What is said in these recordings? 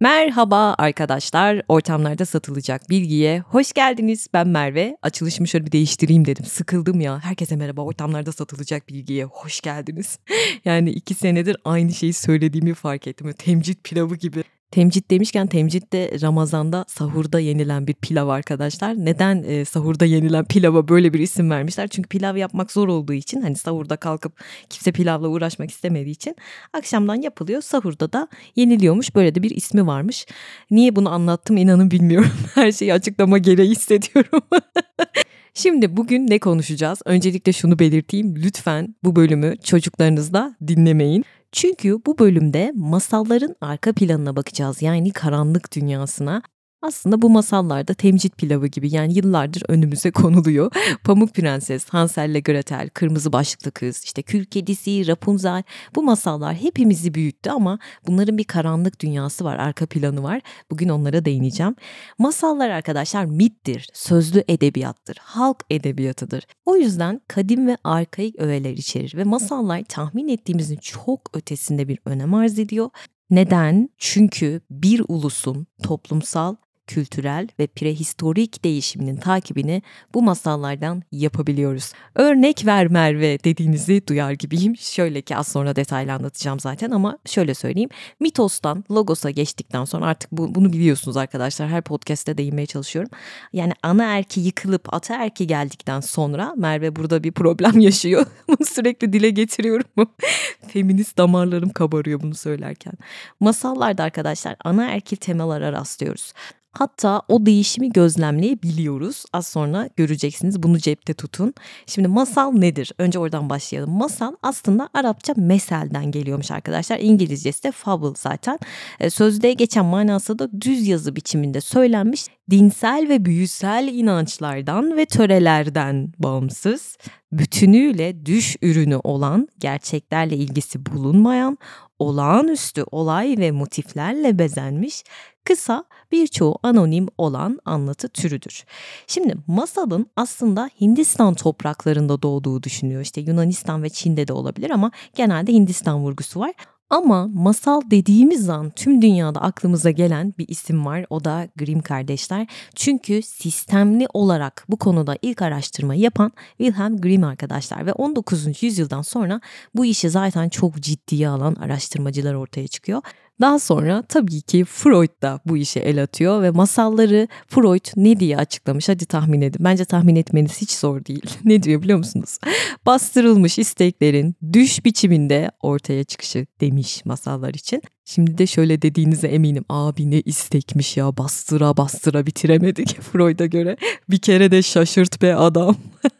Merhaba arkadaşlar. Ortamlarda satılacak bilgiye hoş geldiniz. Ben Merve. Açılışımı şöyle bir değiştireyim dedim. Sıkıldım ya. Herkese merhaba. Ortamlarda satılacak bilgiye hoş geldiniz. yani iki senedir aynı şeyi söylediğimi fark ettim. Temcit pilavı gibi. Temcit demişken temcit de Ramazan'da sahurda yenilen bir pilav arkadaşlar. Neden e, sahurda yenilen pilava böyle bir isim vermişler? Çünkü pilav yapmak zor olduğu için hani sahurda kalkıp kimse pilavla uğraşmak istemediği için akşamdan yapılıyor. Sahurda da yeniliyormuş. Böyle de bir ismi varmış. Niye bunu anlattım inanın bilmiyorum. Her şeyi açıklama gereği hissediyorum. Şimdi bugün ne konuşacağız? Öncelikle şunu belirteyim. Lütfen bu bölümü çocuklarınızla dinlemeyin. Çünkü bu bölümde masalların arka planına bakacağız. Yani karanlık dünyasına. Aslında bu masallarda temcit pilavı gibi yani yıllardır önümüze konuluyor. Pamuk Prenses, Hansel ile Gretel, Kırmızı Başlıklı Kız, işte Kül Kedisi, Rapunzel bu masallar hepimizi büyüttü ama bunların bir karanlık dünyası var, arka planı var. Bugün onlara değineceğim. Masallar arkadaşlar mittir, sözlü edebiyattır, halk edebiyatıdır. O yüzden kadim ve arkaik öğeler içerir ve masallar tahmin ettiğimizin çok ötesinde bir önem arz ediyor. Neden? Çünkü bir ulusun toplumsal kültürel ve prehistorik değişiminin takibini bu masallardan yapabiliyoruz. Örnek ver Merve dediğinizi duyar gibiyim. Şöyle ki az sonra detaylı anlatacağım zaten ama şöyle söyleyeyim. Mitos'tan Logos'a geçtikten sonra artık bu, bunu biliyorsunuz arkadaşlar. Her podcast'te değinmeye çalışıyorum. Yani ana erki yıkılıp ata erki geldikten sonra Merve burada bir problem yaşıyor. bunu sürekli dile getiriyorum. Feminist damarlarım kabarıyor bunu söylerken. Masallarda arkadaşlar ana erkil temalara rastlıyoruz. Hatta o değişimi gözlemleyebiliyoruz. Az sonra göreceksiniz bunu cepte tutun. Şimdi masal nedir? Önce oradan başlayalım. Masal aslında Arapça meselden geliyormuş arkadaşlar. İngilizcesi de fable zaten. E, sözde geçen manası da düz yazı biçiminde söylenmiş dinsel ve büyüsel inançlardan ve törelerden bağımsız, bütünüyle düş ürünü olan, gerçeklerle ilgisi bulunmayan, olağanüstü olay ve motiflerle bezenmiş, kısa birçoğu anonim olan anlatı türüdür. Şimdi masalın aslında Hindistan topraklarında doğduğu düşünüyor. İşte Yunanistan ve Çin'de de olabilir ama genelde Hindistan vurgusu var. Ama masal dediğimiz an tüm dünyada aklımıza gelen bir isim var. O da Grimm kardeşler. Çünkü sistemli olarak bu konuda ilk araştırmayı yapan Wilhelm Grimm arkadaşlar ve 19. yüzyıldan sonra bu işi zaten çok ciddiye alan araştırmacılar ortaya çıkıyor. Daha sonra tabii ki Freud da bu işe el atıyor ve masalları Freud ne diye açıklamış hadi tahmin edin. Bence tahmin etmeniz hiç zor değil. ne diyor biliyor musunuz? Bastırılmış isteklerin düş biçiminde ortaya çıkışı demiş masallar için. Şimdi de şöyle dediğinize eminim. Abi ne istekmiş ya bastıra bastıra bitiremedik Freud'a göre. Bir kere de şaşırt be adam.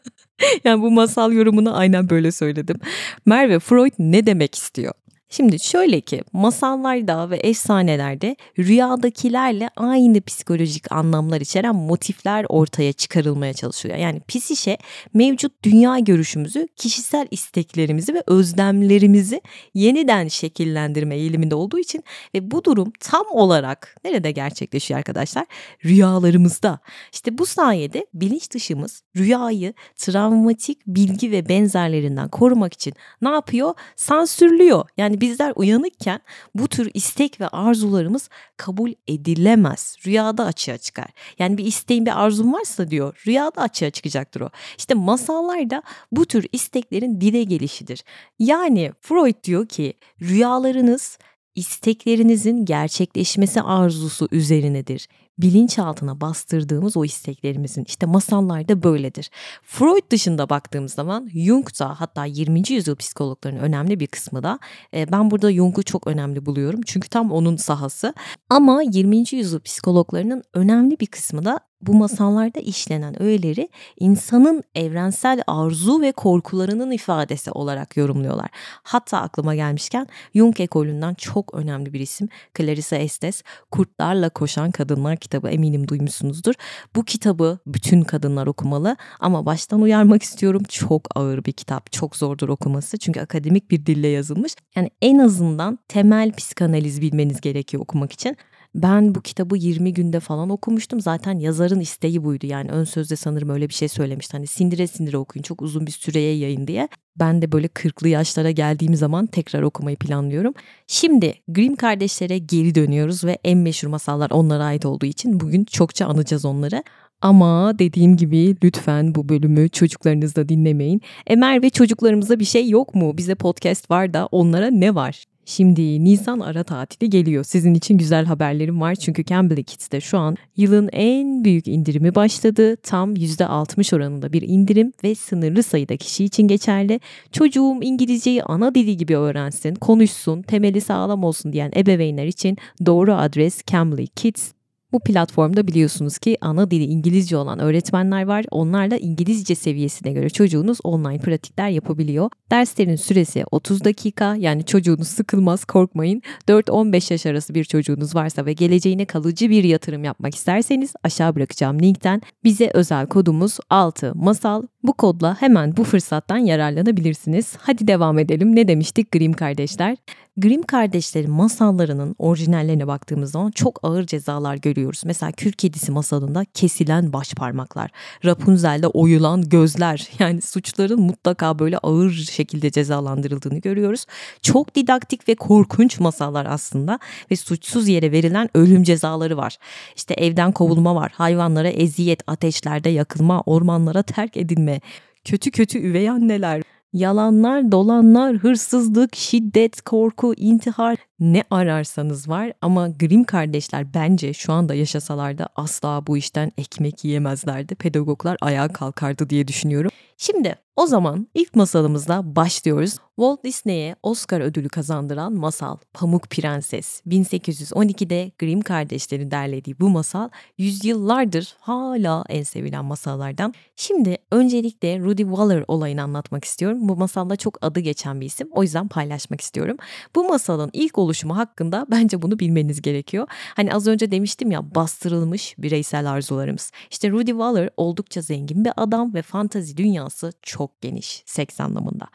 yani bu masal yorumunu aynen böyle söyledim. Merve Freud ne demek istiyor? Şimdi şöyle ki masallarda ve efsanelerde rüyadakilerle aynı psikolojik anlamlar içeren motifler ortaya çıkarılmaya çalışıyor. Yani psişe mevcut dünya görüşümüzü, kişisel isteklerimizi ve özlemlerimizi yeniden şekillendirme eğiliminde olduğu için ve bu durum tam olarak nerede gerçekleşiyor arkadaşlar? Rüyalarımızda. İşte bu sayede bilinç dışımız rüyayı travmatik bilgi ve benzerlerinden korumak için ne yapıyor? Sansürlüyor. Yani bizler uyanıkken bu tür istek ve arzularımız kabul edilemez. Rüyada açığa çıkar. Yani bir isteğin bir arzun varsa diyor rüyada açığa çıkacaktır o. İşte masallarda bu tür isteklerin dile gelişidir. Yani Freud diyor ki rüyalarınız isteklerinizin gerçekleşmesi arzusu üzerinedir bilinçaltına bastırdığımız o isteklerimizin işte masallarda böyledir. Freud dışında baktığımız zaman Jung da hatta 20. yüzyıl psikologlarının önemli bir kısmı da e, ben burada Jung'u çok önemli buluyorum. Çünkü tam onun sahası. Ama 20. yüzyıl psikologlarının önemli bir kısmı da bu masallarda işlenen öğeleri insanın evrensel arzu ve korkularının ifadesi olarak yorumluyorlar. Hatta aklıma gelmişken Jung ekolünden çok önemli bir isim Clarissa Estes Kurtlarla Koşan Kadınlar kitabı eminim duymuşsunuzdur. Bu kitabı bütün kadınlar okumalı ama baştan uyarmak istiyorum çok ağır bir kitap. Çok zordur okuması çünkü akademik bir dille yazılmış. Yani en azından temel psikanaliz bilmeniz gerekiyor okumak için. Ben bu kitabı 20 günde falan okumuştum. Zaten yazarın isteği buydu. Yani ön sözde sanırım öyle bir şey söylemişti. Hani sindire sindire okuyun çok uzun bir süreye yayın diye. Ben de böyle 40'lı yaşlara geldiğim zaman tekrar okumayı planlıyorum. Şimdi Grimm kardeşlere geri dönüyoruz ve en meşhur masallar onlara ait olduğu için bugün çokça anacağız onları. Ama dediğim gibi lütfen bu bölümü çocuklarınızla dinlemeyin. Emer ve çocuklarımıza bir şey yok mu? Bize podcast var da onlara ne var? Şimdi Nisan ara tatili geliyor. Sizin için güzel haberlerim var çünkü Cambly Kids'te şu an yılın en büyük indirimi başladı. Tam %60 oranında bir indirim ve sınırlı sayıda kişi için geçerli. Çocuğum İngilizceyi ana dili gibi öğrensin, konuşsun, temeli sağlam olsun diyen ebeveynler için doğru adres Cambly Kids bu platformda biliyorsunuz ki ana dili İngilizce olan öğretmenler var. Onlarla İngilizce seviyesine göre çocuğunuz online pratikler yapabiliyor. Derslerin süresi 30 dakika yani çocuğunuz sıkılmaz korkmayın. 4-15 yaş arası bir çocuğunuz varsa ve geleceğine kalıcı bir yatırım yapmak isterseniz aşağı bırakacağım linkten bize özel kodumuz 6 masal. Bu kodla hemen bu fırsattan yararlanabilirsiniz. Hadi devam edelim. Ne demiştik Grimm kardeşler? Grimm kardeşlerin masallarının orijinallerine baktığımız zaman çok ağır cezalar görüyoruz. Mesela Kül Kedisi masalında kesilen baş parmaklar, Rapunzel'de oyulan gözler yani suçların mutlaka böyle ağır şekilde cezalandırıldığını görüyoruz. Çok didaktik ve korkunç masallar aslında ve suçsuz yere verilen ölüm cezaları var. İşte evden kovulma var, hayvanlara eziyet, ateşlerde yakılma, ormanlara terk edilme, kötü kötü üvey anneler, Yalanlar, dolanlar, hırsızlık, şiddet, korku, intihar ne ararsanız var ama Grimm kardeşler bence şu anda yaşasalardı asla bu işten ekmek yiyemezlerdi. Pedagoglar ayağa kalkardı diye düşünüyorum. Şimdi o zaman ilk masalımızla başlıyoruz. Walt Disney'e Oscar ödülü kazandıran masal Pamuk Prenses. 1812'de Grimm kardeşleri derlediği bu masal yüzyıllardır hala en sevilen masallardan. Şimdi öncelikle Rudy Waller olayını anlatmak istiyorum. Bu masalda çok adı geçen bir isim. O yüzden paylaşmak istiyorum. Bu masalın ilk oluşumu hakkında bence bunu bilmeniz gerekiyor. Hani az önce demiştim ya bastırılmış bireysel arzularımız. İşte Rudy Waller oldukça zengin bir adam ve fantazi dünyası çok geniş seks anlamında.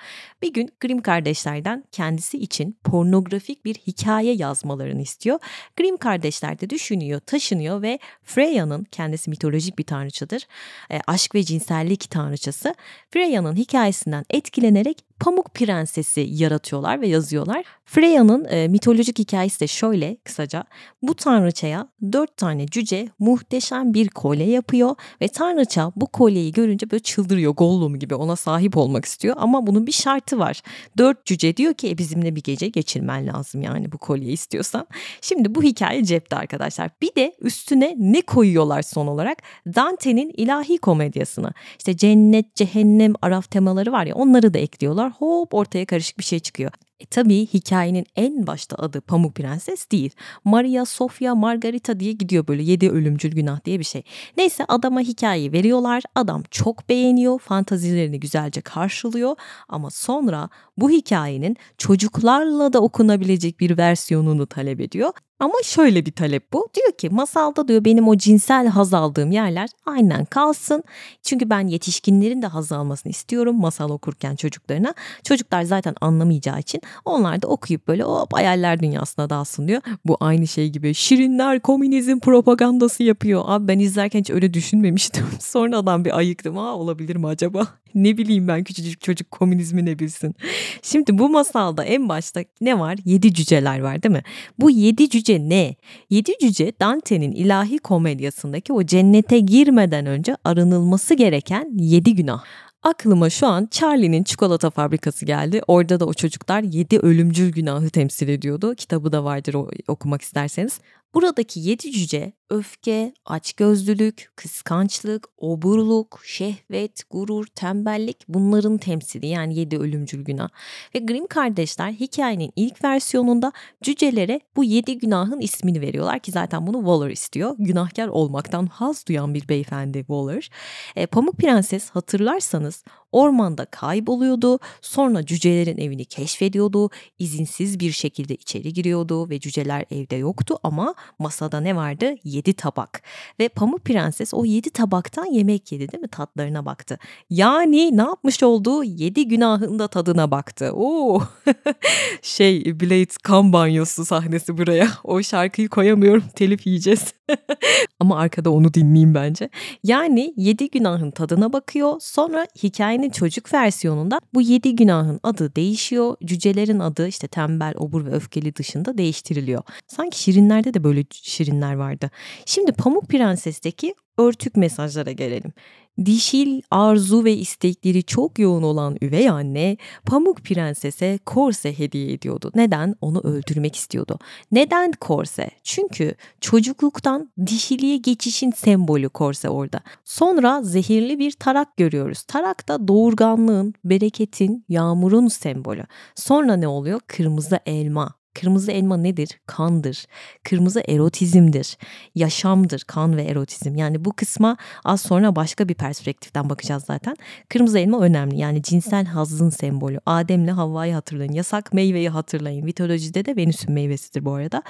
Bir gün Grimm kardeşlerden kendisi için pornografik bir hikaye yazmalarını istiyor. Grimm kardeşler de düşünüyor, taşınıyor ve Freya'nın kendisi mitolojik bir tanrıçadır. E, aşk ve cinsellik tanrıçası. Freya'nın hikayesinden etkilenerek Pamuk Prensesi yaratıyorlar ve yazıyorlar. Freya'nın e, mitolojik hikayesi de şöyle kısaca. Bu tanrıçaya dört tane cüce muhteşem bir kolye yapıyor ve tanrıça bu kolyeyi görünce böyle çıldırıyor Gollum gibi ona sahip olmak istiyor ama bunun bir şartı var. Dört cüce diyor ki e, bizimle bir gece geçirmen lazım yani bu kolyeyi istiyorsan. Şimdi bu hikaye cepte arkadaşlar. Bir de üstüne ne koyuyorlar son olarak? Dante'nin ilahi komedyasını. İşte cennet, cehennem, araf temaları var ya onları da ekliyorlar hop ortaya karışık bir şey çıkıyor. E tabii hikayenin en başta adı Pamuk Prenses değil. Maria, Sofia, Margarita diye gidiyor böyle yedi ölümcül günah diye bir şey. Neyse adama hikayeyi veriyorlar. Adam çok beğeniyor. Fantazilerini güzelce karşılıyor. Ama sonra bu hikayenin çocuklarla da okunabilecek bir versiyonunu talep ediyor. Ama şöyle bir talep bu. Diyor ki masalda diyor benim o cinsel haz aldığım yerler aynen kalsın. Çünkü ben yetişkinlerin de haz almasını istiyorum masal okurken çocuklarına. Çocuklar zaten anlamayacağı için onlar da okuyup böyle hop hayaller dünyasına dalsın diyor. Bu aynı şey gibi şirinler komünizm propagandası yapıyor. Abi ben izlerken hiç öyle düşünmemiştim. Sonradan bir ayıktım. Ha olabilir mi acaba? Ne bileyim ben küçücük çocuk komünizmi ne bilsin. Şimdi bu masalda en başta ne var? Yedi cüceler var değil mi? Bu yedi cüce ne? Yedi cüce Dante'nin ilahi komedyasındaki o cennete girmeden önce arınılması gereken yedi günah. Aklıma şu an Charlie'nin çikolata fabrikası geldi. Orada da o çocuklar yedi ölümcül günahı temsil ediyordu. Kitabı da vardır okumak isterseniz. Buradaki yedi cüce öfke, açgözlülük, kıskançlık, oburluk, şehvet, gurur, tembellik bunların temsili yani yedi ölümcül günah. Ve Grimm kardeşler hikayenin ilk versiyonunda cücelere bu yedi günahın ismini veriyorlar ki zaten bunu Waller istiyor. Günahkar olmaktan haz duyan bir beyefendi Waller. E, Pamuk Prenses hatırlarsanız ormanda kayboluyordu. Sonra cücelerin evini keşfediyordu. İzinsiz bir şekilde içeri giriyordu ve cüceler evde yoktu ama masada ne vardı? Yedi 7 tabak. Ve Pamuk Prenses o 7 tabaktan yemek yedi değil mi? Tatlarına baktı. Yani ne yapmış olduğu 7 günahın da tadına baktı. Oo. şey Blade kan banyosu sahnesi buraya. O şarkıyı koyamıyorum. Telif yiyeceğiz. Ama arkada onu dinleyeyim bence. Yani 7 günahın tadına bakıyor. Sonra hikayenin çocuk versiyonunda bu 7 günahın adı değişiyor. Cücelerin adı işte tembel, obur ve öfkeli dışında değiştiriliyor. Sanki şirinlerde de böyle şirinler vardı. Şimdi Pamuk Prenses'teki örtük mesajlara gelelim. Dişil arzu ve istekleri çok yoğun olan üvey anne Pamuk Prenses'e korse hediye ediyordu. Neden? Onu öldürmek istiyordu. Neden korse? Çünkü çocukluktan dişiliğe geçişin sembolü korse orada. Sonra zehirli bir tarak görüyoruz. Tarak da doğurganlığın, bereketin, yağmurun sembolü. Sonra ne oluyor? Kırmızı elma. Kırmızı elma nedir? Kandır. Kırmızı erotizmdir. Yaşamdır kan ve erotizm. Yani bu kısma az sonra başka bir perspektiften bakacağız zaten. Kırmızı elma önemli. Yani cinsel hazın sembolü. Adem'le Havva'yı hatırlayın. Yasak meyveyi hatırlayın. Mitolojide de Venüs'ün meyvesidir bu arada.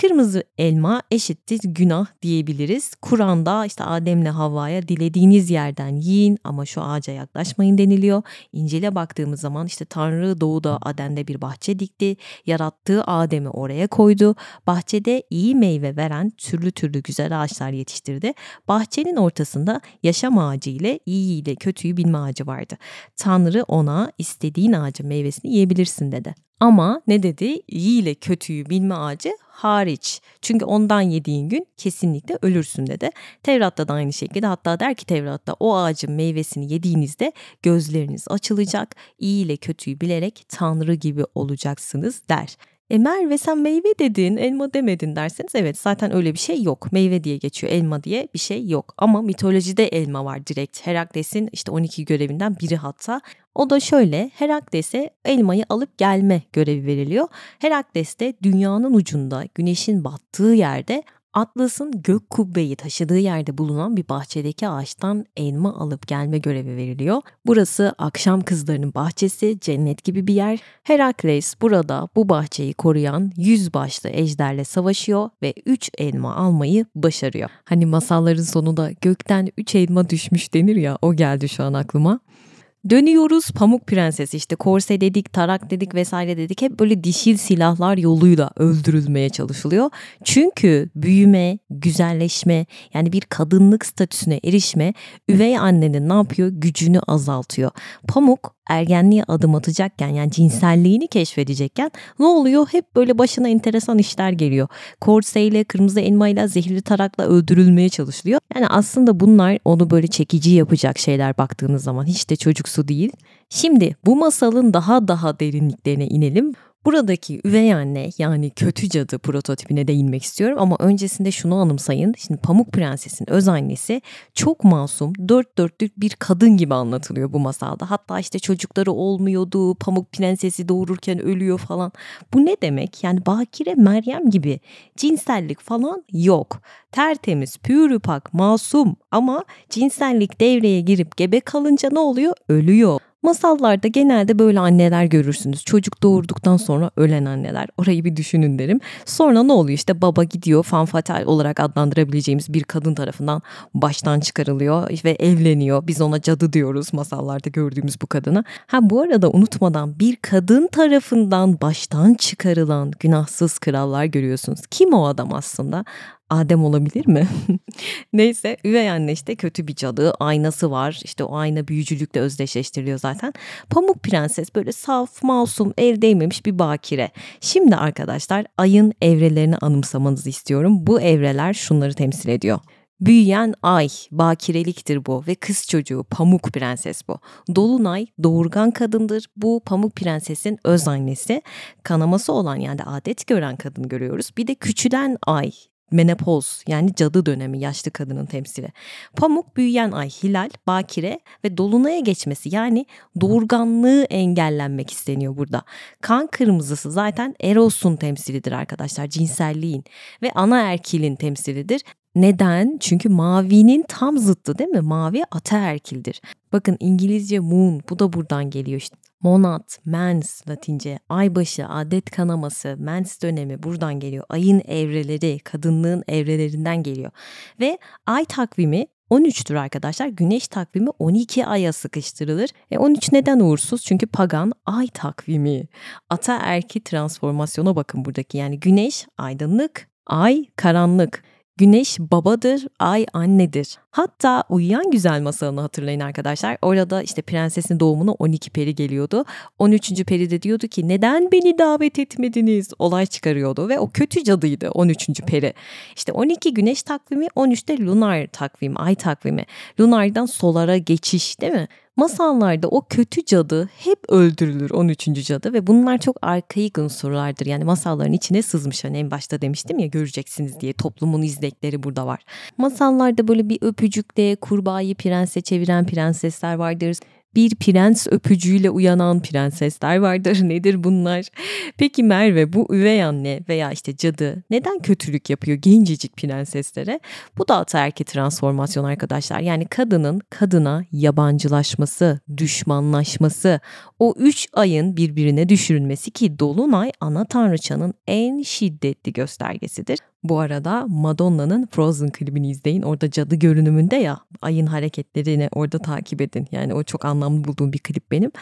Kırmızı elma eşittir günah diyebiliriz. Kur'an'da işte Adem'le Havva'ya dilediğiniz yerden yiyin ama şu ağaca yaklaşmayın deniliyor. İncil'e baktığımız zaman işte Tanrı doğuda Aden'de bir bahçe dikti. Yarattığı Adem'i oraya koydu. Bahçede iyi meyve veren türlü türlü güzel ağaçlar yetiştirdi. Bahçenin ortasında yaşam ağacı ile iyi ile kötüyü bilme ağacı vardı. Tanrı ona istediğin ağacın meyvesini yiyebilirsin dedi. Ama ne dedi? İyi ile kötüyü bilme ağacı hariç. Çünkü ondan yediğin gün kesinlikle ölürsün dedi. Tevrat'ta da aynı şekilde hatta der ki Tevrat'ta o ağacın meyvesini yediğinizde gözleriniz açılacak. İyi ile kötüyü bilerek Tanrı gibi olacaksınız der. E Merve sen meyve dedin elma demedin derseniz evet zaten öyle bir şey yok. Meyve diye geçiyor elma diye bir şey yok. Ama mitolojide elma var direkt. Herakles'in işte 12 görevinden biri hatta. O da şöyle Herakles'e elmayı alıp gelme görevi veriliyor. Herakles de dünyanın ucunda güneşin battığı yerde Atlas'ın gök kubbeyi taşıdığı yerde bulunan bir bahçedeki ağaçtan elma alıp gelme görevi veriliyor. Burası akşam kızlarının bahçesi, cennet gibi bir yer. Herakles burada bu bahçeyi koruyan yüz başlı ejderle savaşıyor ve üç elma almayı başarıyor. Hani masalların sonunda gökten üç elma düşmüş denir ya o geldi şu an aklıma. Dönüyoruz Pamuk Prenses işte korse dedik, tarak dedik vesaire dedik. Hep böyle dişil silahlar yoluyla öldürülmeye çalışılıyor. Çünkü büyüme, güzelleşme yani bir kadınlık statüsüne erişme üvey annenin ne yapıyor? Gücünü azaltıyor. Pamuk ergenliğe adım atacakken yani cinselliğini keşfedecekken ne oluyor? Hep böyle başına enteresan işler geliyor. Korseyle, kırmızı elmayla, zehirli tarakla öldürülmeye çalışılıyor. Yani aslında bunlar onu böyle çekici yapacak şeyler baktığınız zaman hiç de çocuksu değil. Şimdi bu masalın daha daha derinliklerine inelim. Buradaki üvey anne yani kötü cadı prototipine değinmek istiyorum ama öncesinde şunu anımsayın. Şimdi Pamuk Prenses'in öz annesi çok masum, dört dörtlük bir kadın gibi anlatılıyor bu masalda. Hatta işte çocukları olmuyordu, Pamuk Prenses'i doğururken ölüyor falan. Bu ne demek? Yani Bakire Meryem gibi cinsellik falan yok. Tertemiz, pürüpak, masum ama cinsellik devreye girip gebe kalınca ne oluyor? Ölüyor. Masallarda genelde böyle anneler görürsünüz. Çocuk doğurduktan sonra ölen anneler. Orayı bir düşünün derim. Sonra ne oluyor işte baba gidiyor fanfatal olarak adlandırabileceğimiz bir kadın tarafından baştan çıkarılıyor ve evleniyor. Biz ona cadı diyoruz masallarda gördüğümüz bu kadına. Ha bu arada unutmadan bir kadın tarafından baştan çıkarılan günahsız krallar görüyorsunuz. Kim o adam aslında? Adem olabilir mi? Neyse üvey anne işte kötü bir cadı aynası var işte o ayna büyücülükle özdeşleştiriliyor zaten. Pamuk Prenses böyle saf masum el değmemiş bir bakire. Şimdi arkadaşlar ayın evrelerini anımsamanızı istiyorum. Bu evreler şunları temsil ediyor. Büyüyen ay, bakireliktir bu ve kız çocuğu Pamuk Prenses bu. Dolunay doğurgan kadındır. Bu Pamuk Prenses'in öz annesi. Kanaması olan yani adet gören kadın görüyoruz. Bir de küçülen ay menopoz yani cadı dönemi yaşlı kadının temsili. Pamuk büyüyen ay hilal, bakire ve dolunaya geçmesi yani doğurganlığı engellenmek isteniyor burada. Kan kırmızısı zaten Eros'un temsilidir arkadaşlar cinselliğin ve ana erkilin temsilidir. Neden? Çünkü mavinin tam zıttı değil mi? Mavi ataerkildir. Bakın İngilizce moon bu da buradan geliyor işte. Monat, mens latince, aybaşı, adet kanaması, mens dönemi buradan geliyor. Ayın evreleri, kadınlığın evrelerinden geliyor. Ve ay takvimi 13'tür arkadaşlar. Güneş takvimi 12 aya sıkıştırılır. E 13 neden uğursuz? Çünkü pagan ay takvimi. Ata erki transformasyona bakın buradaki. Yani güneş aydınlık, ay karanlık. Güneş babadır, ay annedir. Hatta Uyuyan Güzel masalını hatırlayın arkadaşlar. Orada işte prensesin doğumuna 12 peri geliyordu. 13. peri de diyordu ki neden beni davet etmediniz? Olay çıkarıyordu ve o kötü cadıydı 13. peri. İşte 12 güneş takvimi 13'te lunar takvim, ay takvimi. Lunardan solara geçiş değil mi? Masallarda o kötü cadı hep öldürülür 13. cadı ve bunlar çok arkaik unsurlardır. Yani masalların içine sızmış. Hani en başta demiştim ya göreceksiniz diye toplumun izlekleri burada var. Masallarda böyle bir öpücükle kurbağayı prense çeviren prensesler vardır bir prens öpücüğüyle uyanan prensesler vardır. Nedir bunlar? Peki Merve bu üvey anne veya işte cadı neden kötülük yapıyor gencecik prenseslere? Bu da ataerki transformasyon arkadaşlar. Yani kadının kadına yabancılaşması, düşmanlaşması, o üç ayın birbirine düşürülmesi ki Dolunay ana tanrıçanın en şiddetli göstergesidir. Bu arada Madonna'nın Frozen klibini izleyin. Orada cadı görünümünde ya ayın hareketlerini orada takip edin. Yani o çok anlamlı bulduğum bir klip benim.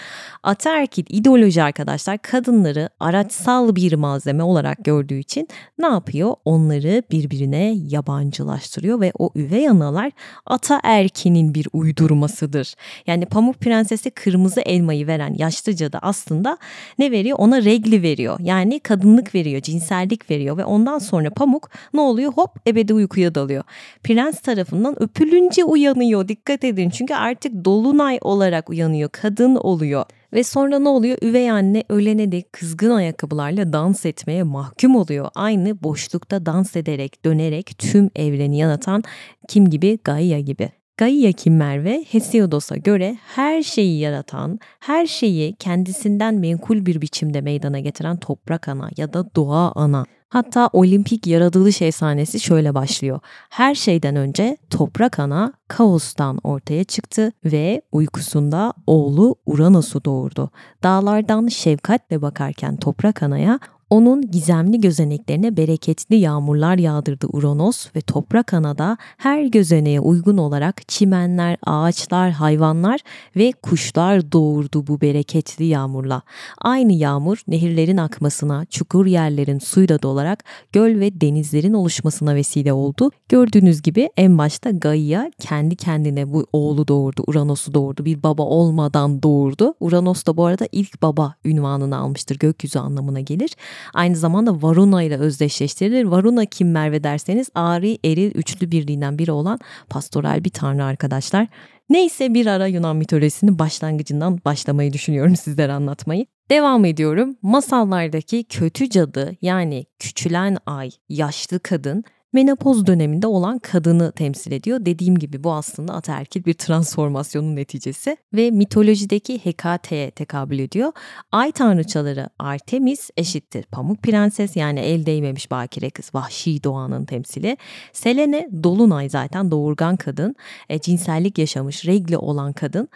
Ataerkil ideoloji arkadaşlar kadınları araçsal bir malzeme olarak gördüğü için ne yapıyor? Onları birbirine yabancılaştırıyor ve o üvey analar ataerkinin bir uydurmasıdır. Yani Pamuk Prenses'e kırmızı elmayı veren yaşlı cadı aslında ne veriyor? Ona regli veriyor. Yani kadınlık veriyor, cinsellik veriyor ve ondan sonra Pamuk ne oluyor? Hop ebedi uykuya dalıyor. Prens tarafından öpülünce uyanıyor. Dikkat edin çünkü artık dolunay olarak uyanıyor. Kadın oluyor. Ve sonra ne oluyor? Üvey anne ölene dek kızgın ayakkabılarla dans etmeye mahkum oluyor. Aynı boşlukta dans ederek, dönerek tüm evreni yanatan kim gibi? Gaia gibi. Gaia kim Merve? Hesiodos'a göre her şeyi yaratan, her şeyi kendisinden menkul bir biçimde meydana getiren toprak ana ya da doğa ana. Hatta olimpik yaratılış efsanesi şöyle başlıyor. Her şeyden önce toprak ana kaostan ortaya çıktı ve uykusunda oğlu Uranus'u doğurdu. Dağlardan şefkatle bakarken toprak anaya onun gizemli gözeneklerine bereketli yağmurlar yağdırdı Uranos ve toprak anada her gözeneğe uygun olarak çimenler, ağaçlar, hayvanlar ve kuşlar doğurdu bu bereketli yağmurla. Aynı yağmur nehirlerin akmasına, çukur yerlerin suyla dolarak göl ve denizlerin oluşmasına vesile oldu. Gördüğünüz gibi en başta Gaia kendi kendine bu oğlu doğurdu, Uranos'u doğurdu. Bir baba olmadan doğurdu. Uranos da bu arada ilk baba ünvanını almıştır. Gökyüzü anlamına gelir. Aynı zamanda Varuna ile özdeşleştirilir. Varuna kim Merve derseniz Ari Eril üçlü birliğinden biri olan pastoral bir tanrı arkadaşlar. Neyse bir ara Yunan mitolojisinin başlangıcından başlamayı düşünüyorum sizlere anlatmayı. Devam ediyorum. Masallardaki kötü cadı yani küçülen ay, yaşlı kadın menopoz döneminde olan kadını temsil ediyor. Dediğim gibi bu aslında ataerkil bir transformasyonun neticesi ve mitolojideki Hekate'ye tekabül ediyor. Ay tanrıçaları Artemis eşittir Pamuk Prenses yani el değmemiş bakire kız vahşi doğanın temsili. Selene Dolunay zaten doğurgan kadın, e, cinsellik yaşamış regli olan kadın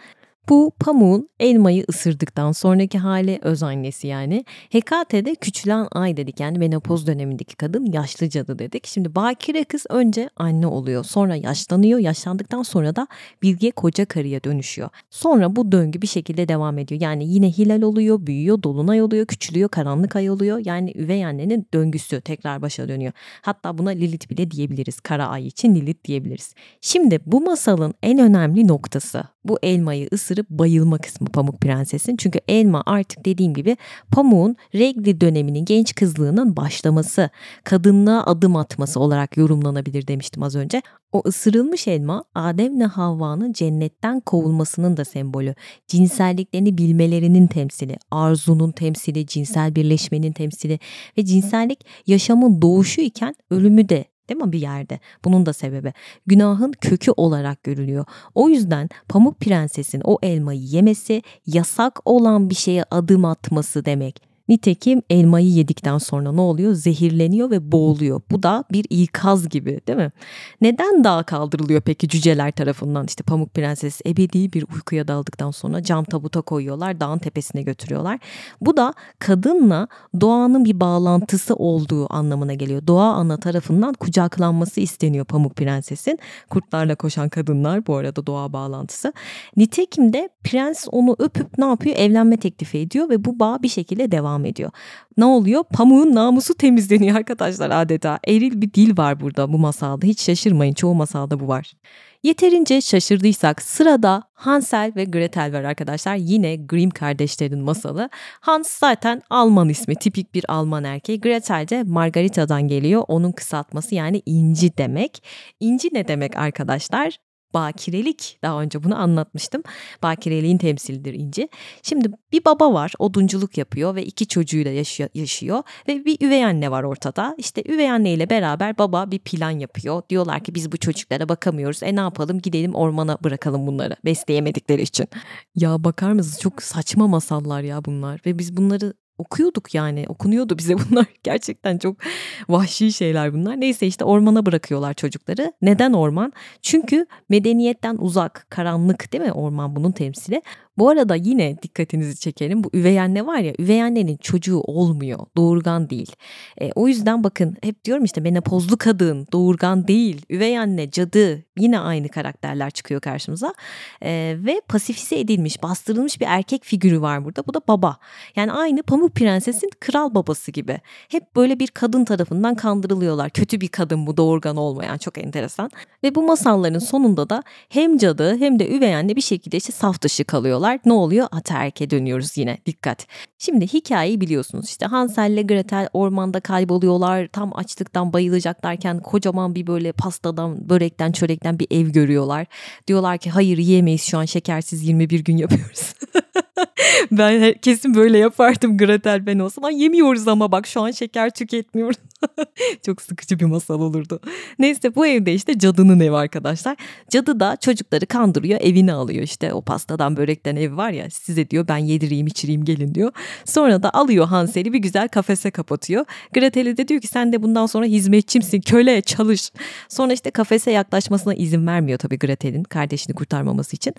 bu pamuğun elmayı ısırdıktan sonraki hali öz annesi yani. Hekate'de küçülen ay dedik yani menopoz dönemindeki kadın yaşlı cadı dedik. Şimdi bakire kız önce anne oluyor sonra yaşlanıyor yaşlandıktan sonra da bilge koca karıya dönüşüyor. Sonra bu döngü bir şekilde devam ediyor. Yani yine hilal oluyor, büyüyor, dolunay oluyor, küçülüyor, karanlık ay oluyor. Yani üvey annenin döngüsü tekrar başa dönüyor. Hatta buna Lilith bile diyebiliriz. Kara ay için Lilith diyebiliriz. Şimdi bu masalın en önemli noktası bu elmayı ısırıp bayılma kısmı Pamuk Prenses'in. Çünkü elma artık dediğim gibi pamuğun regli döneminin genç kızlığının başlaması, kadınlığa adım atması olarak yorumlanabilir demiştim az önce. O ısırılmış elma Adem'le Havva'nın cennetten kovulmasının da sembolü. Cinselliklerini bilmelerinin temsili, arzunun temsili, cinsel birleşmenin temsili ve cinsellik yaşamın doğuşu iken ölümü de Değil mi bir yerde? Bunun da sebebi günahın kökü olarak görülüyor. O yüzden Pamuk Prenses'in o elmayı yemesi yasak olan bir şeye adım atması demek. Nitekim elmayı yedikten sonra ne oluyor? Zehirleniyor ve boğuluyor. Bu da bir ikaz gibi değil mi? Neden dağa kaldırılıyor peki cüceler tarafından? İşte Pamuk Prenses ebedi bir uykuya daldıktan sonra cam tabuta koyuyorlar, dağın tepesine götürüyorlar. Bu da kadınla doğanın bir bağlantısı olduğu anlamına geliyor. Doğa ana tarafından kucaklanması isteniyor Pamuk Prenses'in. Kurtlarla koşan kadınlar bu arada doğa bağlantısı. Nitekim de prens onu öpüp ne yapıyor? Evlenme teklifi ediyor ve bu bağ bir şekilde devam ediyor. Ne oluyor? Pamuğun namusu temizleniyor arkadaşlar adeta. Eril bir dil var burada bu masalda. Hiç şaşırmayın çoğu masalda bu var. Yeterince şaşırdıysak sırada Hansel ve Gretel var arkadaşlar. Yine Grimm kardeşlerin masalı. Hans zaten Alman ismi, tipik bir Alman erkeği. Gretel de Margarita'dan geliyor. Onun kısaltması yani inci demek. İnci ne demek arkadaşlar? Bakirelik daha önce bunu anlatmıştım. Bakireliğin temsilidir inci. Şimdi bir baba var odunculuk yapıyor ve iki çocuğuyla yaşıyor, yaşıyor ve bir üvey anne var ortada. İşte üvey anne ile beraber baba bir plan yapıyor. Diyorlar ki biz bu çocuklara bakamıyoruz. E ne yapalım gidelim ormana bırakalım bunları besleyemedikleri için. Ya bakar mısınız çok saçma masallar ya bunlar ve biz bunları okuyorduk yani okunuyordu bize bunlar gerçekten çok vahşi şeyler bunlar. Neyse işte ormana bırakıyorlar çocukları. Neden orman? Çünkü medeniyetten uzak, karanlık değil mi orman bunun temsili. Bu arada yine dikkatinizi çekelim. Bu üvey anne var ya üvey annenin çocuğu olmuyor. Doğurgan değil. E, o yüzden bakın hep diyorum işte menopozlu kadın doğurgan değil. Üvey anne, cadı yine aynı karakterler çıkıyor karşımıza. E, ve pasifize edilmiş, bastırılmış bir erkek figürü var burada. Bu da baba. Yani aynı Pamuk Prenses'in kral babası gibi. Hep böyle bir kadın tarafından kandırılıyorlar. Kötü bir kadın bu doğurgan olmayan çok enteresan. Ve bu masalların sonunda da hem cadı hem de üvey anne bir şekilde işte saf dışı kalıyorlar oluyorlar. Ne oluyor? Ataerk'e dönüyoruz yine. Dikkat. Şimdi hikayeyi biliyorsunuz. İşte Hansel ile Gretel ormanda kayboluyorlar. Tam açlıktan bayılacaklarken kocaman bir böyle pastadan, börekten, çörekten bir ev görüyorlar. Diyorlar ki hayır yiyemeyiz şu an şekersiz 21 gün yapıyoruz. ben kesin böyle yapardım Gretel ben olsam. Ay yemiyoruz ama bak şu an şeker tüketmiyoruz. Çok sıkıcı bir masal olurdu. Neyse bu evde işte cadının evi arkadaşlar. Cadı da çocukları kandırıyor evine alıyor işte o pastadan börekten ev var ya size diyor ben yedireyim içireyim gelin diyor. Sonra da alıyor Hansel'i bir güzel kafese kapatıyor. Gretel'e de diyor ki sen de bundan sonra hizmetçimsin köle çalış. Sonra işte kafese yaklaşmasına izin vermiyor tabii Gretel'in kardeşini kurtarmaması için.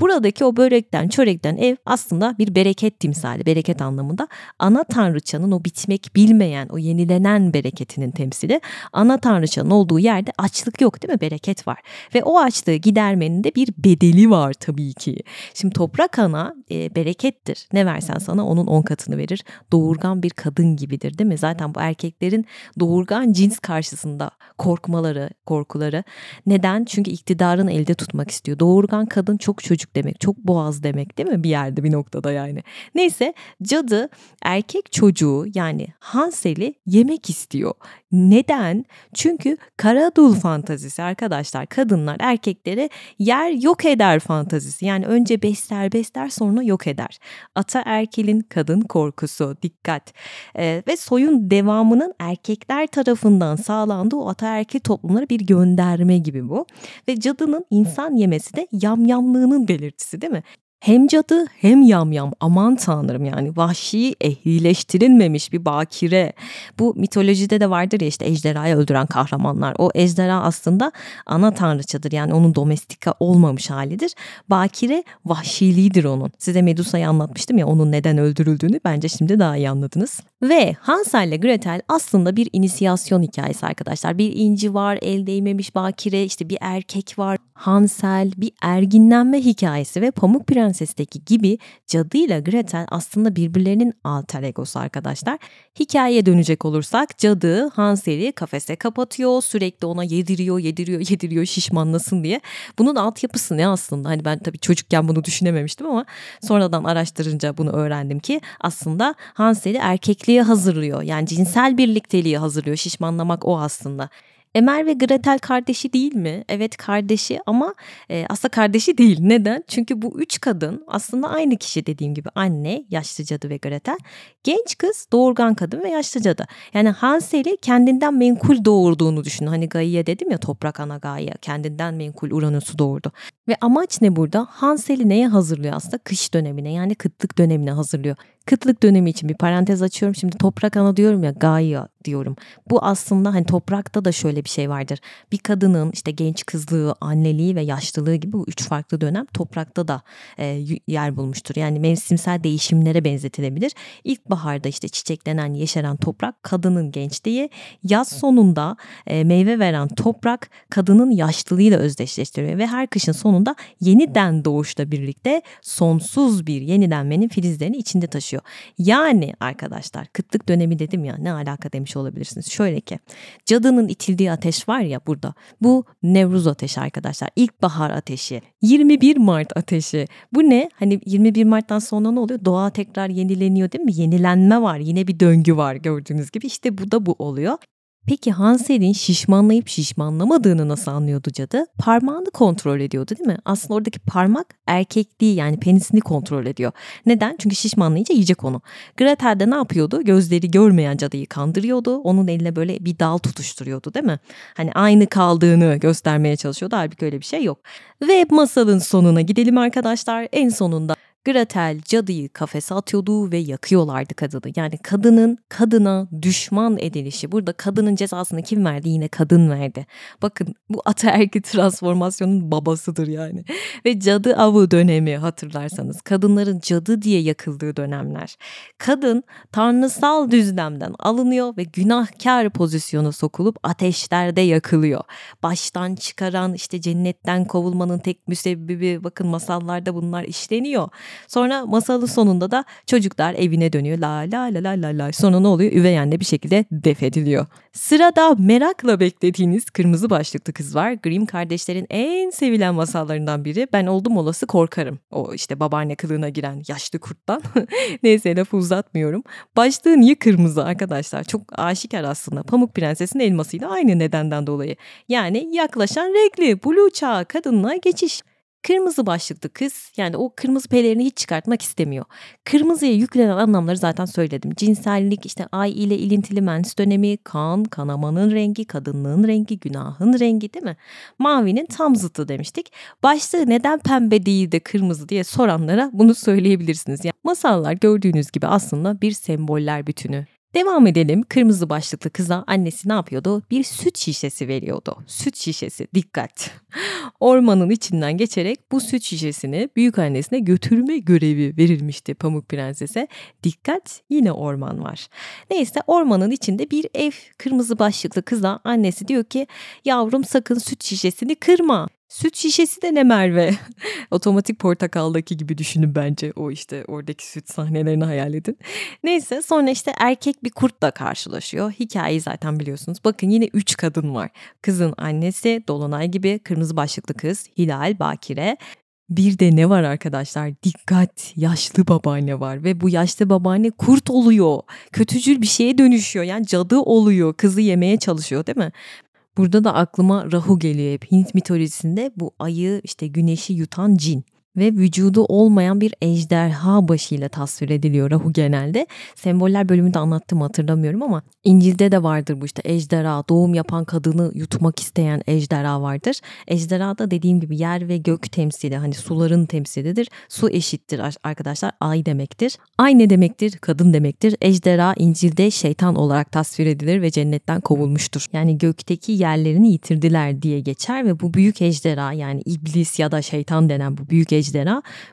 Buradaki o börekten çörekten ev aslında bir bereket timsali bereket anlamında. Ana tanrıçanın o bitmek bilmeyen o yenilenen bereketinin temsili. Ana tanrıçanın olduğu yerde açlık yok değil mi? Bereket var. Ve o açlığı gidermenin de bir bedeli var tabii ki. Şimdi toprak ana e, berekettir. Ne versen sana onun on katını verir. Doğurgan bir kadın gibidir değil mi? Zaten bu erkeklerin doğurgan cins karşısında korkmaları, korkuları. Neden? Çünkü iktidarını elde tutmak istiyor. Doğurgan kadın çok çocuk demek, çok boğaz demek değil mi? Bir yerde bir noktada yani. Neyse cadı erkek çocuğu yani Hansel'i yemek istiyor. Neden? Çünkü Karadul fantazisi arkadaşlar. Kadınlar erkekleri yer yok eder fantazisi. Yani önce besler besler sonra yok eder. Ata erkelin kadın korkusu. Dikkat. Ee, ve soyun devamının erkekler tarafından sağlandığı o ataerkil toplumlara bir gönderme gibi bu. Ve cadının insan yemesi de yamyamlığının belirtisi değil mi? Hem cadı hem yamyam aman tanrım yani vahşi ehlileştirilmemiş bir bakire. Bu mitolojide de vardır ya işte ejderhayı öldüren kahramanlar. O ejderha aslında ana tanrıçadır yani onun domestika olmamış halidir. Bakire vahşiliğidir onun. Size Medusa'yı anlatmıştım ya onun neden öldürüldüğünü bence şimdi daha iyi anladınız. Ve Hansel ile Gretel aslında bir inisiyasyon hikayesi arkadaşlar. Bir inci var, el değmemiş bakire, işte bir erkek var. Hansel bir erginlenme hikayesi ve Pamuk Prenses'teki gibi Cadı ile Gretel aslında birbirlerinin alter egosu arkadaşlar. Hikayeye dönecek olursak Cadı Hansel'i kafese kapatıyor, sürekli ona yediriyor, yediriyor, yediriyor şişmanlasın diye. Bunun altyapısı ne aslında? Hani ben tabii çocukken bunu düşünememiştim ama sonradan araştırınca bunu öğrendim ki aslında Hansel'i erkekliğe hazırlıyor. Yani cinsel birlikteliği hazırlıyor. Şişmanlamak o aslında. Emel ve Gretel kardeşi değil mi? Evet kardeşi ama e, aslında kardeşi değil. Neden? Çünkü bu üç kadın aslında aynı kişi dediğim gibi anne, yaşlı cadı ve Gretel. Genç kız doğurgan kadın ve yaşlı cadı. Yani Hansel'i kendinden menkul doğurduğunu düşün. Hani Gaia dedim ya toprak ana Gaia kendinden menkul Uranüs'ü doğurdu. Ve amaç ne burada? Hansel'i neye hazırlıyor aslında? Kış dönemine yani kıtlık dönemine hazırlıyor. Kıtlık dönemi için bir parantez açıyorum. Şimdi toprak ana diyorum ya Gaia diyorum. Bu aslında hani toprakta da şöyle bir şey vardır. Bir kadının işte genç kızlığı, anneliği ve yaşlılığı gibi bu üç farklı dönem toprakta da e, yer bulmuştur. Yani mevsimsel değişimlere benzetilebilir. İlkbaharda işte çiçeklenen, yeşeren toprak kadının gençliği, yaz sonunda e, meyve veren toprak kadının yaşlılığıyla özdeşleştiriyor ve her kışın sonunda yeniden doğuşla birlikte sonsuz bir yenilenmenin filizlerini içinde taşıyor. Yani arkadaşlar kıtlık dönemi dedim ya ne alaka demiş olabilirsiniz. Şöyle ki cadının itildiği ateş var ya burada bu Nevruz ateşi arkadaşlar ilkbahar ateşi 21 Mart ateşi. Bu ne? Hani 21 Mart'tan sonra ne oluyor? Doğa tekrar yenileniyor değil mi? Yenilenme var yine bir döngü var gördüğünüz gibi. İşte bu da bu oluyor Peki Hansel'in şişmanlayıp şişmanlamadığını nasıl anlıyordu cadı? Parmağını kontrol ediyordu değil mi? Aslında oradaki parmak erkekliği yani penisini kontrol ediyor. Neden? Çünkü şişmanlayınca yiyecek onu. Gretel de ne yapıyordu? Gözleri görmeyen cadıyı kandırıyordu. Onun eline böyle bir dal tutuşturuyordu değil mi? Hani aynı kaldığını göstermeye çalışıyordu. Halbuki öyle bir şey yok. Ve masalın sonuna gidelim arkadaşlar. En sonunda Gretel cadıyı kafese atıyordu ve yakıyorlardı kadını. Yani kadının kadına düşman edilişi. Burada kadının cezasını kim verdi? Yine kadın verdi. Bakın bu ataerkil transformasyonun babasıdır yani. Ve cadı avı dönemi hatırlarsanız. Kadınların cadı diye yakıldığı dönemler. Kadın tanrısal düzlemden alınıyor ve günahkar pozisyona sokulup ateşlerde yakılıyor. Baştan çıkaran işte cennetten kovulmanın tek müsebbibi bakın masallarda bunlar işleniyor. Sonra masalın sonunda da çocuklar evine dönüyor. La la la la la la. Sonra ne oluyor? Üvey anne bir şekilde def ediliyor. Sırada merakla beklediğiniz kırmızı başlıklı kız var. Grimm kardeşlerin en sevilen masallarından biri. Ben oldum olası korkarım. O işte babaanne kılığına giren yaşlı kurttan. Neyse lafı uzatmıyorum. Başlığı niye kırmızı arkadaşlar? Çok aşikar aslında. Pamuk Prenses'in elmasıyla aynı nedenden dolayı. Yani yaklaşan renkli, blue çağı kadınlığa geçiş. Kırmızı başlıklı kız yani o kırmızı pelerini hiç çıkartmak istemiyor. Kırmızıya yüklenen anlamları zaten söyledim. Cinsellik, işte ay ile ilintili mens dönemi, kan, kanamanın rengi, kadınlığın rengi, günahın rengi değil mi? Mavinin tam zıttı demiştik. Başlığı neden pembe değil de kırmızı diye soranlara bunu söyleyebilirsiniz. Yani masallar gördüğünüz gibi aslında bir semboller bütünü. Devam edelim. Kırmızı başlıklı kıza annesi ne yapıyordu? Bir süt şişesi veriyordu. Süt şişesi. Dikkat. Ormanın içinden geçerek bu süt şişesini büyük annesine götürme görevi verilmişti Pamuk Prenses'e. Dikkat yine orman var. Neyse ormanın içinde bir ev kırmızı başlıklı kıza annesi diyor ki yavrum sakın süt şişesini kırma. Süt şişesi de ne Merve? Otomatik portakaldaki gibi düşünün bence. O işte oradaki süt sahnelerini hayal edin. Neyse sonra işte erkek bir kurtla karşılaşıyor. Hikayeyi zaten biliyorsunuz. Bakın yine üç kadın var. Kızın annesi Dolunay gibi kırmızı başlıklı kız Hilal Bakire. Bir de ne var arkadaşlar? Dikkat yaşlı babaanne var ve bu yaşlı babaanne kurt oluyor. Kötücül bir şeye dönüşüyor. Yani cadı oluyor. Kızı yemeye çalışıyor değil mi? Burada da aklıma Rahu geliyor hep. Hint mitolojisinde bu ayı işte güneşi yutan cin ve vücudu olmayan bir ejderha başıyla tasvir ediliyor Rahu genelde. Semboller bölümünde anlattım hatırlamıyorum ama İncil'de de vardır bu işte ejderha, doğum yapan kadını yutmak isteyen ejderha vardır. Ejderha da dediğim gibi yer ve gök temsili hani suların temsilidir. Su eşittir arkadaşlar ay demektir. Ay ne demektir? Kadın demektir. Ejderha İncil'de şeytan olarak tasvir edilir ve cennetten kovulmuştur. Yani gökteki yerlerini yitirdiler diye geçer ve bu büyük ejderha yani iblis ya da şeytan denen bu büyük ejderha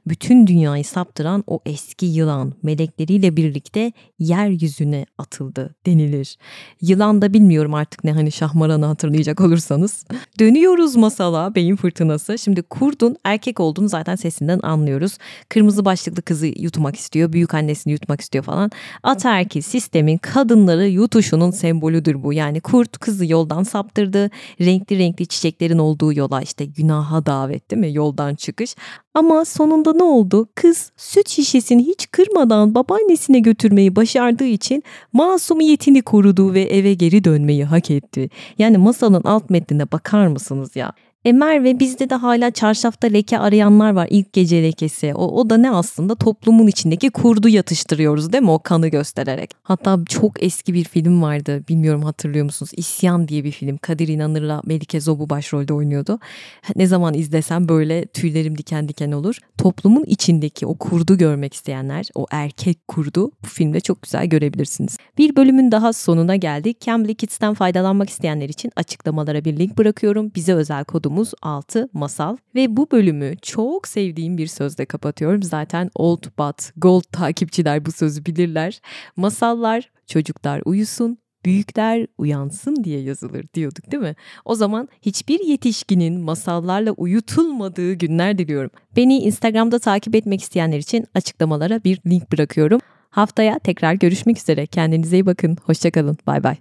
bütün dünyayı saptıran o eski yılan melekleriyle birlikte yeryüzüne atıldı denilir. Yılan da bilmiyorum artık ne hani Şahmaran'ı hatırlayacak olursanız. Dönüyoruz masala beyin fırtınası. Şimdi kurdun erkek olduğunu zaten sesinden anlıyoruz. Kırmızı başlıklı kızı yutmak istiyor. Büyük annesini yutmak istiyor falan. Ataerkil sistemin kadınları yutuşunun sembolüdür bu. Yani kurt kızı yoldan saptırdı. Renkli renkli çiçeklerin olduğu yola işte günaha davet değil mi? Yoldan çıkış. Ama sonunda ne oldu? Kız süt şişesini hiç kırmadan babaannesine götürmeyi başardığı için masumiyetini korudu ve eve geri dönmeyi hak etti. Yani masalın alt metnine bakar mısınız ya? E Merve bizde de hala çarşafta leke arayanlar var. İlk gece lekesi. O, o da ne aslında toplumun içindeki kurdu yatıştırıyoruz değil mi o kanı göstererek. Hatta çok eski bir film vardı. Bilmiyorum hatırlıyor musunuz? İsyan diye bir film. Kadir İnanır'la Melike Zobu başrolde oynuyordu. Ne zaman izlesem böyle tüylerim diken diken olur. Toplumun içindeki o kurdu görmek isteyenler, o erkek kurdu bu filmde çok güzel görebilirsiniz. Bir bölümün daha sonuna geldik. Cambly Kids'ten faydalanmak isteyenler için açıklamalara bir link bırakıyorum. Bize özel kodumuz 6 masal ve bu bölümü çok sevdiğim bir sözle kapatıyorum. Zaten Old But Gold takipçiler bu sözü bilirler. Masallar çocuklar uyusun, büyükler uyansın diye yazılır diyorduk değil mi? O zaman hiçbir yetişkinin masallarla uyutulmadığı günler diliyorum. Beni Instagram'da takip etmek isteyenler için açıklamalara bir link bırakıyorum. Haftaya tekrar görüşmek üzere. Kendinize iyi bakın. Hoşçakalın. Bay bay.